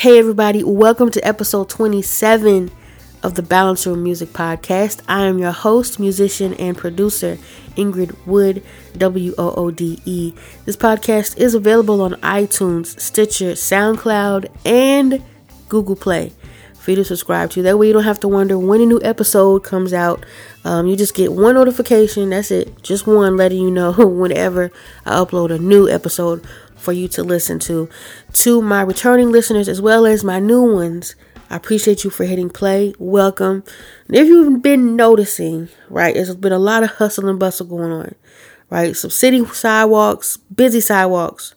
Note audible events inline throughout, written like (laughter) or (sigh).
Hey, everybody, welcome to episode 27 of the Balance Room Music Podcast. I am your host, musician, and producer, Ingrid Woode, W O O D E. This podcast is available on iTunes, Stitcher, SoundCloud, and Google Play for you to subscribe to. That way, you don't have to wonder when a new episode comes out. Um, you just get one notification, that's it, just one letting you know (laughs) whenever I upload a new episode for you to listen to. To my returning listeners as well as my new ones, I appreciate you for hitting play. Welcome. And if you've been noticing, right, there's been a lot of hustle and bustle going on, right? Some city sidewalks, busy sidewalks.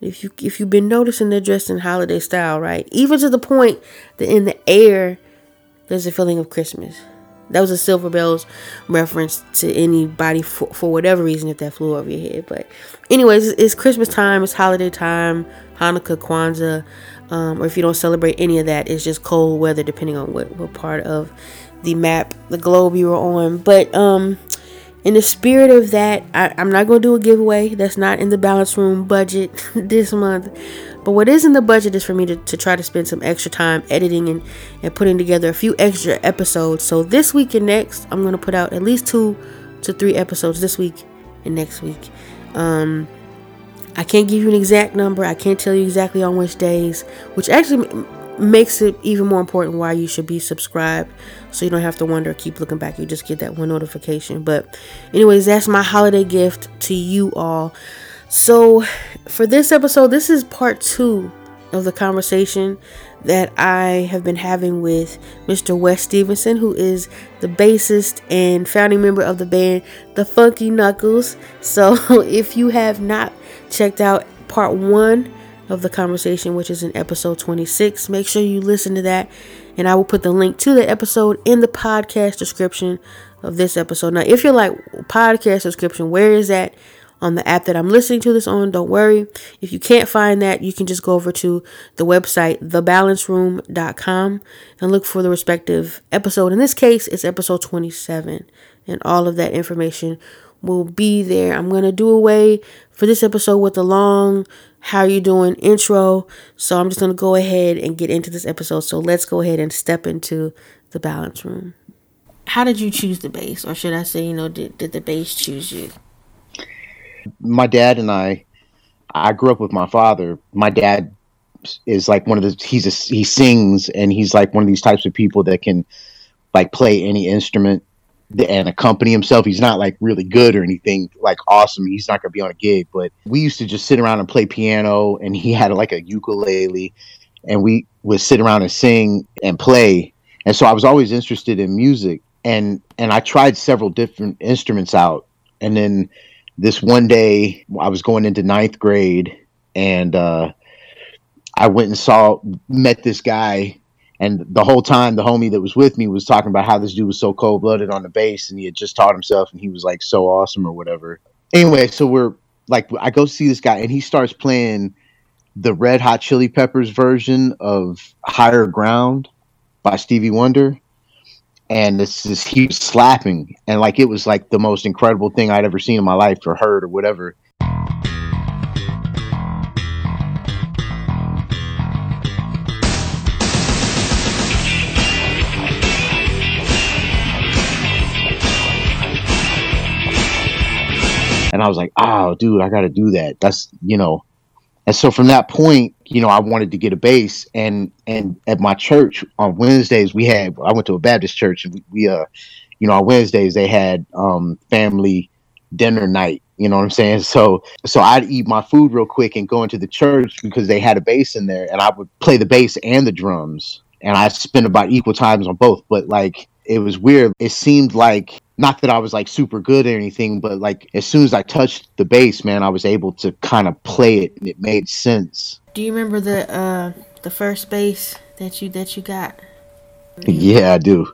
If you if you've been noticing, they're dressed in holiday style, right? Even to the point that in the air, there's a feeling of Christmas. That was a Silver Bells reference to anybody for, for whatever reason if that flew over your head. But, anyways, it's, Christmas time, it's holiday time, Hanukkah, Kwanzaa, um, or if you don't celebrate any of that, it's just cold weather depending on what, what part of the map, the globe you were on. But, um, in the spirit of that, I, am not going to do a giveaway. That's not in the balance room budget (laughs) this month. But what is in the budget is for me to, to try to spend some extra time editing and, and putting together a few extra episodes. So this week and next, I'm going to put out at least two to three episodes this week and next week. Um, I can't give you an exact number. I can't tell you exactly on which days, which actually makes it even more important why you should be subscribed so you don't have to wonder keep looking back you just get that one notification but anyways that's my holiday gift to you all so for this episode this is part two of the conversation that I have been having with Mr. Wes Stephenson, who is the bassist and founding member of the band The Funky Knuckles. So, (laughs) if you have not checked out part one of the conversation, which is in episode 26. Make sure you listen to that, and I will put the link to the episode in the podcast description of this episode. Now, if you're like podcast description, where is that on the app that I'm listening to this on? Don't worry. If you can't find that, you can just go over to the website thebalanceroom.com and look for the respective episode. In this case, it's episode 27, and all of that information will be there. I'm going to do away for this episode with the long how you doing intro. So I'm just going to go ahead and get into this episode. So let's go ahead and step into the balance room. How did you choose the bass or should I say, you know, did, did the bass choose you? My dad and I I grew up with my father. My dad is like one of the he's a, he sings and he's like one of these types of people that can like play any instrument and accompany himself. He's not like really good or anything like awesome. He's not going to be on a gig, but we used to just sit around and play piano and he had like a ukulele and we would sit around and sing and play. And so I was always interested in music and and I tried several different instruments out. And then this one day I was going into ninth grade and uh I went and saw met this guy and the whole time, the homie that was with me was talking about how this dude was so cold blooded on the bass and he had just taught himself and he was like so awesome or whatever. Anyway, so we're like, I go see this guy and he starts playing the Red Hot Chili Peppers version of Higher Ground by Stevie Wonder. And this is he was slapping and like it was like the most incredible thing I'd ever seen in my life or heard or whatever. and I was like, oh, dude, I got to do that. That's you know, and so from that point, you know, I wanted to get a bass, and and at my church on Wednesdays we had I went to a Baptist church, and we, we uh, you know, on Wednesdays they had um family dinner night. You know what I'm saying? So so I'd eat my food real quick and go into the church because they had a bass in there, and I would play the bass and the drums, and I spent about equal times on both. But like it was weird. It seemed like not that I was like super good or anything, but like as soon as I touched the bass, man, I was able to kind of play it and it made sense. Do you remember the uh the first bass that you that you got? Yeah, I do.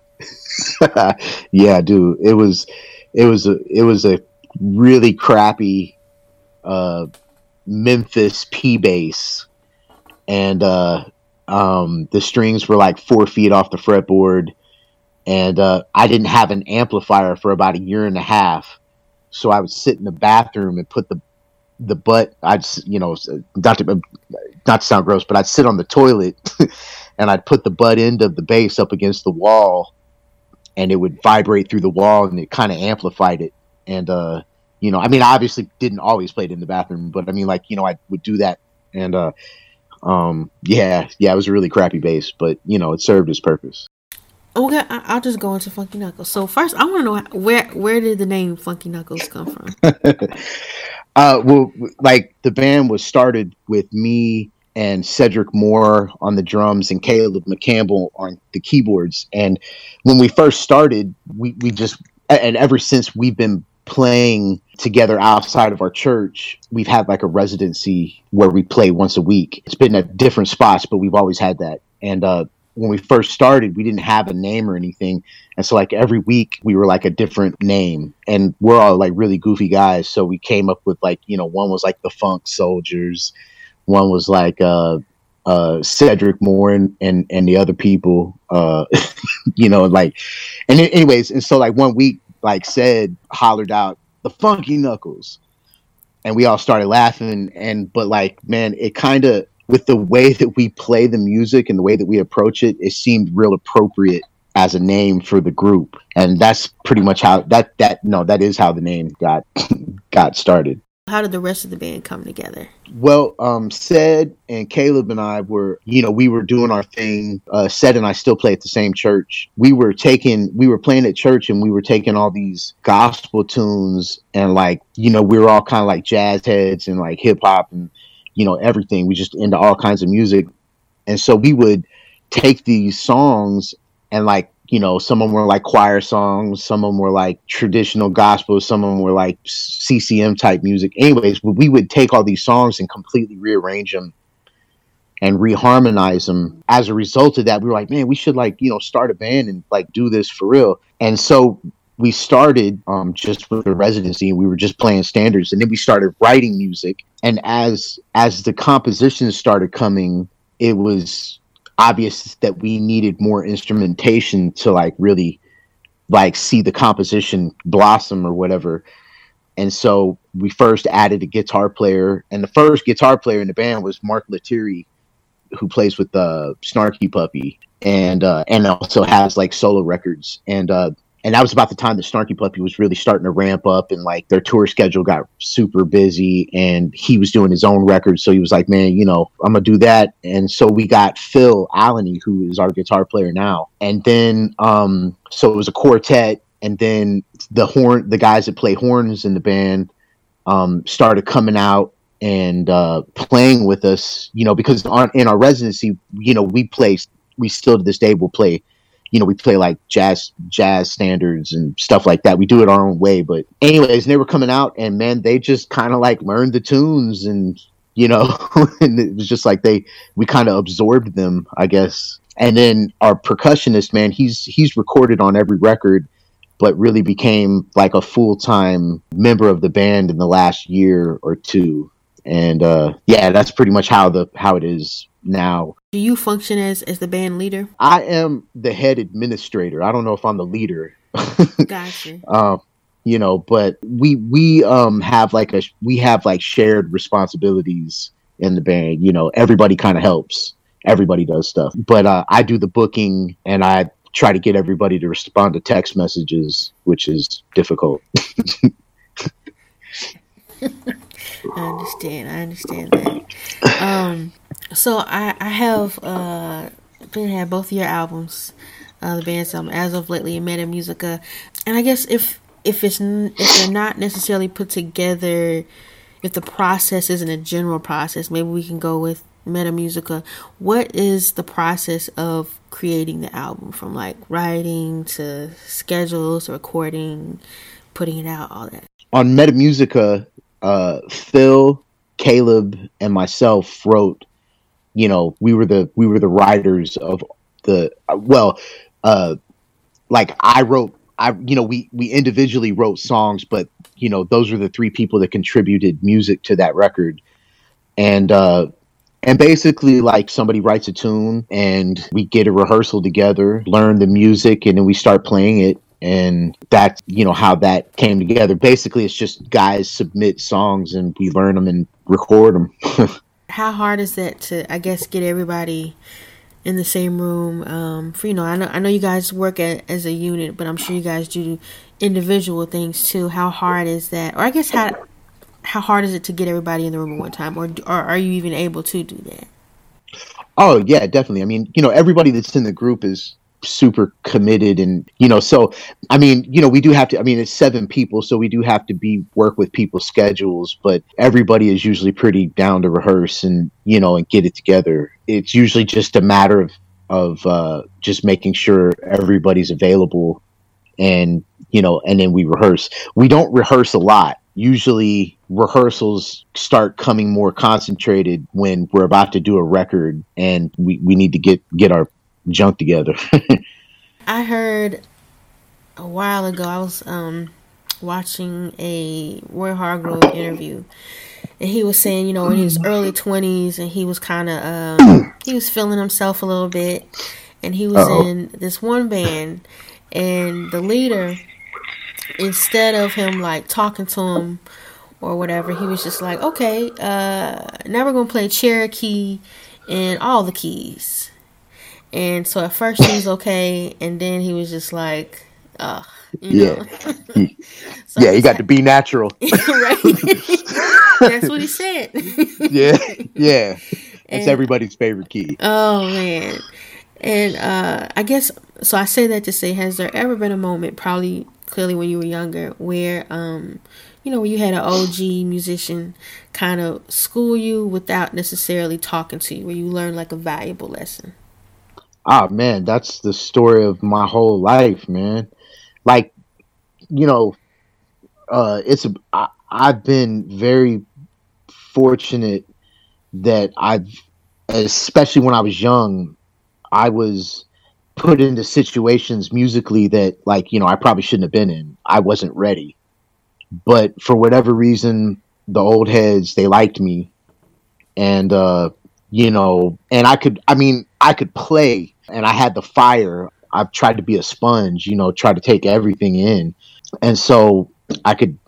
(laughs) yeah, I do. It was it was a it was a really crappy uh Memphis P bass and uh um the strings were like four feet off the fretboard and uh, I didn't have an amplifier for about a year and a half. So I would sit in the bathroom and put the the butt. I'd you know not to not to sound gross, but I'd sit on the toilet (laughs) and I'd put the butt end of the bass up against the wall, and it would vibrate through the wall, and it kind of amplified it. And uh, you know, I mean, I obviously didn't always play it in the bathroom, but I mean, like you know, I would do that, and uh, um, yeah, yeah, it was a really crappy bass, but you know, it served its purpose. Okay, I'll just go into Funky Knuckles. So first, I want to know where where did the name Funky Knuckles come from? (laughs) uh, well, like the band was started with me and Cedric Moore on the drums and Caleb McCampbell on the keyboards. And when we first started, we we just and ever since we've been playing together outside of our church, we've had like a residency where we play once a week. It's been at different spots, but we've always had that. And uh, when we first started, we didn't have a name or anything. And so like every week we were like a different name and we're all like really goofy guys. So we came up with like, you know, one was like the funk soldiers. One was like, uh, uh, Cedric Moore and, and, and the other people, uh, (laughs) you know, like, and anyways, and so like one week, like said, hollered out the funky knuckles and we all started laughing and, but like, man, it kind of, with the way that we play the music and the way that we approach it, it seemed real appropriate as a name for the group. And that's pretty much how that that no, that is how the name got (laughs) got started. How did the rest of the band come together? Well, um, Ced and Caleb and I were, you know, we were doing our thing. Uh, Ced and I still play at the same church. We were taking, we were playing at church and we were taking all these gospel tunes and like, you know, we were all kind of like jazz heads and like hip hop and you know everything. We just into all kinds of music, and so we would take these songs and like you know some of them were like choir songs, some of them were like traditional gospel, some of them were like CCM type music. Anyways, we would take all these songs and completely rearrange them and reharmonize them. As a result of that, we were like, man, we should like you know start a band and like do this for real. And so we started um, just with the residency and we were just playing standards. And then we started writing music. And as as the compositions started coming it was obvious that we needed more instrumentation to like really like see the composition blossom or whatever. And so we first added a guitar player. And the first guitar player in the band was mark lettieri who plays with the uh, snarky puppy. And uh, and also has like solo records. And uh, and that was about the time that Snarky Puppy was really starting to ramp up and like their tour schedule got super busy and he was doing his own records. So he was like, man, you know, I'm to do that. And so we got Phil Alany, who is our guitar player now. And then, um, so it was a quartet. And then the horn, the guys that play horns in the band, um, started coming out and uh, playing with us, you know, because on, in our residency, you know, we play, we still to this day will play you know, we play like jazz jazz standards and stuff like that. We do it our own way. But anyways, they were coming out and man, they just kind of like learned the tunes and you know, (laughs) and it was just like they we kind of absorbed them, I guess. And then our percussionist, man, he's he's recorded on every record, but really became like a full time member of the band in the last year or two. And uh, yeah, that's pretty much how the how it is now. Do you function as as the band leader? I am the head administrator. I don't know if I'm the leader. (laughs) gotcha. Um, you know, but we we um have like a we have like shared responsibilities in the band. You know, everybody kind of helps. Everybody does stuff, but uh, I do the booking and I try to get everybody to respond to text messages, which is difficult. (laughs) I understand. I understand that. Um, so I I have uh been had both of your albums, uh, the band's album as of lately in Meta Musica, and I guess if if it's if they're not necessarily put together, if the process isn't a general process, maybe we can go with Meta Musica. What is the process of creating the album from like writing to schedules, recording, putting it out, all that? On Meta Musica, uh, Phil, Caleb, and myself wrote. You know, we were the we were the writers of the well, uh, like I wrote. I you know we we individually wrote songs, but you know those were the three people that contributed music to that record, and uh, and basically like somebody writes a tune and we get a rehearsal together, learn the music, and then we start playing it and that's you know how that came together basically it's just guys submit songs and we learn them and record them (laughs) how hard is that to i guess get everybody in the same room um, for you know I know I know you guys work at, as a unit, but I'm sure you guys do individual things too. How hard is that? Or I guess how how hard is it to get everybody in the room at one time, or, or are you even able to do that? Oh yeah, definitely. I mean, you know, everybody that's in the group is super committed and you know so i mean you know we do have to i mean it's seven people so we do have to be work with people's schedules but everybody is usually pretty down to rehearse and you know and get it together. It's usually just a matter of of uh just making sure everybody's available and you know and then we rehearse. We don't rehearse a lot. Usually rehearsals start coming more concentrated when we're about to do a record and we, we need to get get our junk together. (laughs) I heard a while ago. I was um, watching a Roy Hargrove interview, and he was saying, you know, in his early twenties, and he was kind of um, he was feeling himself a little bit, and he was Uh-oh. in this one band, and the leader, instead of him like talking to him or whatever, he was just like, okay, uh, now we're gonna play Cherokee and all the keys and so at first he was okay, and then he was just like, ugh. yeah. (laughs) so (laughs) yeah, you got to be natural. (laughs) right. That's what he said. yeah. Yeah. It's everybody's favorite key. Oh man. And uh I guess so I say that to say has there ever been a moment probably clearly when you were younger where um you know, where you had an OG musician kind of school you without necessarily talking to you, where you learned like a valuable lesson? Ah man that's the story of my whole life man. Like you know uh it's a I, i've been very fortunate that i've especially when i was young i was put into situations musically that like you know i probably shouldn't have been in. I wasn't ready. But for whatever reason the old heads they liked me. And uh you know and i could i mean i could play and I had the fire. I've tried to be a sponge, you know, try to take everything in. And so I could,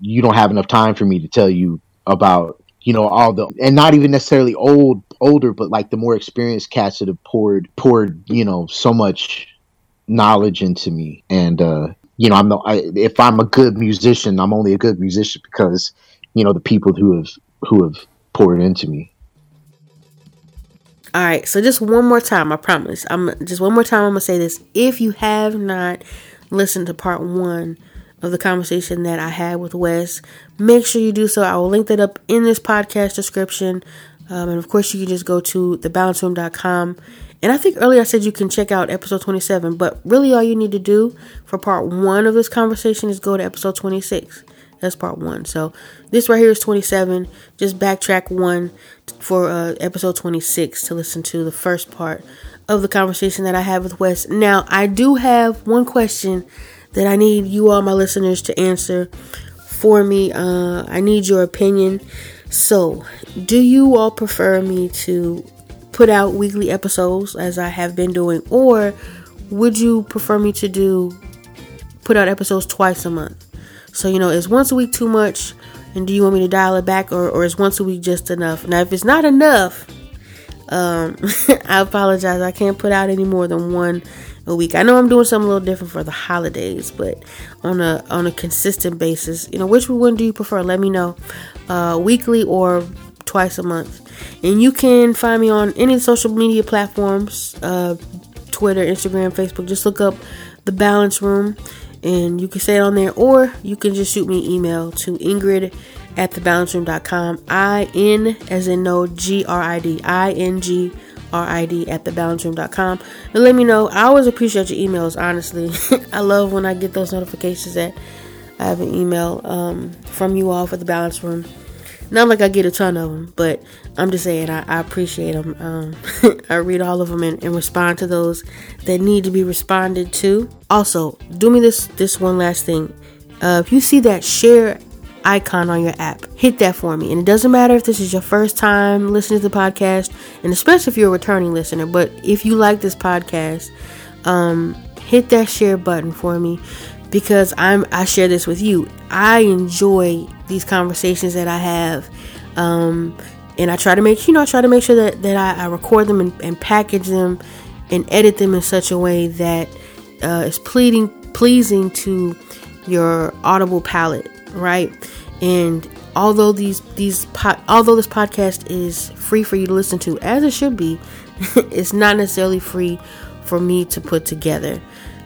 you don't have enough time for me to tell you about, you know, all the, and not even necessarily old, older, but like the more experienced cats that have poured, poured, you know, so much knowledge into me. And, uh, you know, I'm the, I, if I'm a good musician, I'm only a good musician because, you know, the people who have, who have poured into me. All right, so just one more time, I promise. I'm just one more time. I'm gonna say this. If you have not listened to part one of the conversation that I had with Wes, make sure you do so. I will link that up in this podcast description, um, and of course, you can just go to thebalanceroom.com. And I think earlier I said you can check out episode 27, but really all you need to do for part one of this conversation is go to episode 26. That's part one. So this right here is 27. Just backtrack one for uh, episode 26 to listen to the first part of the conversation that I had with Wes. Now, I do have one question that I need you all, my listeners, to answer for me. Uh, I need your opinion. So, do you all prefer me to put out weekly episodes as I have been doing, or would you prefer me to do put out episodes twice a month? So, you know, is once a week too much? And do you want me to dial it back or, or is once a week just enough? Now, if it's not enough, um, (laughs) I apologize. I can't put out any more than one a week. I know I'm doing something a little different for the holidays, but on a on a consistent basis, you know, which one do you prefer? Let me know, uh, weekly or twice a month. And you can find me on any social media platforms, uh, Twitter, Instagram, Facebook. Just look up the Balance Room and you can say it on there or you can just shoot me an email to ingrid at thebalanceroom.com i-n as in no g-r-i-d i-n-g r-i-d at thebalanceroom.com and let me know i always appreciate your emails honestly. (laughs) I love when i get those notifications that i have an email um, from you all for the balance room not like I get a ton of them, but I'm just saying I, I appreciate them. Um, (laughs) I read all of them and, and, respond to those that need to be responded to. Also, do me this this one last thing. Uh, if you see that share icon on your app, hit that for me. And it doesn't matter if this is your first time listening to the podcast, and especially if you're a returning listener. But if you like this podcast, um, hit that share button for me because I'm I share this with you. I enjoy these conversations that I have. Um, and I try to make you know I try to make sure that, that I, I record them and, and, package them and edit them in such a way that uh, is pleading pleasing to your audible palette, right? And although these these po- although this podcast is free for you to listen to as it should be, (laughs) it's not necessarily free for me to put together.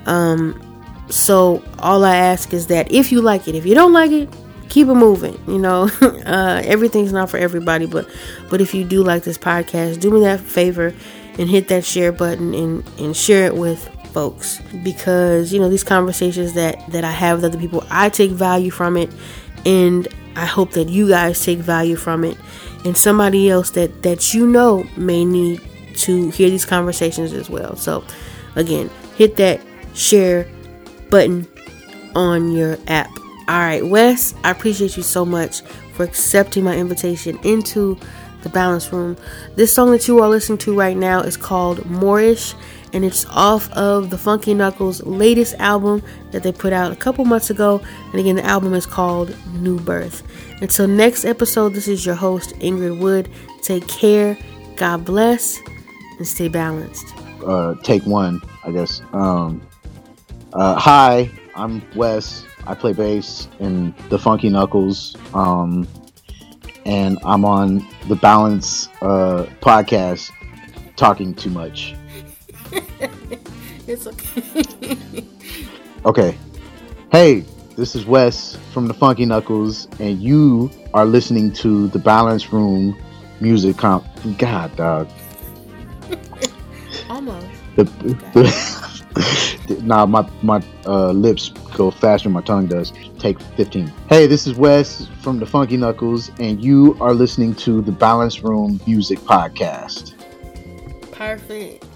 Um, so all I ask is that if you like it, if you don't like it, keep it moving. You know, (laughs) uh, everything's not for everybody, but but if you do like this podcast, do me that favor and hit that share button and and share it with folks because you know these conversations that that I have with other people, I take value from it, and I hope that you guys take value from it, and somebody else that that you know may need to hear these conversations as well. So again, hit that share button on your app. All right, Wes, I appreciate you so much for accepting my invitation into the balance room. This song that you are listening to right now is called Moorish and it's off of the Funky Knuckles latest album that they put out a couple months ago. And again, the album is called New Birth. Until next episode, this is your host, Ingrid Woode. Take care, God bless, and stay balanced. Uh, take one, I guess. Um, uh, hi, I'm Wes. I play bass in the Funky Knuckles. Um, and I'm on the Balance uh, podcast talking too much. (laughs) it's okay. okay. Hey, this is Wes from the Funky Knuckles, and you are listening to the Balance Room music comp. God, dog. (laughs) Almost. The, (laughs) the nah, my my uh, lips go faster my tongue does. Take 15. Hey, this is Wes from the Funky Knuckles, and you are listening to the Balance Room Music Podcast. Perfect.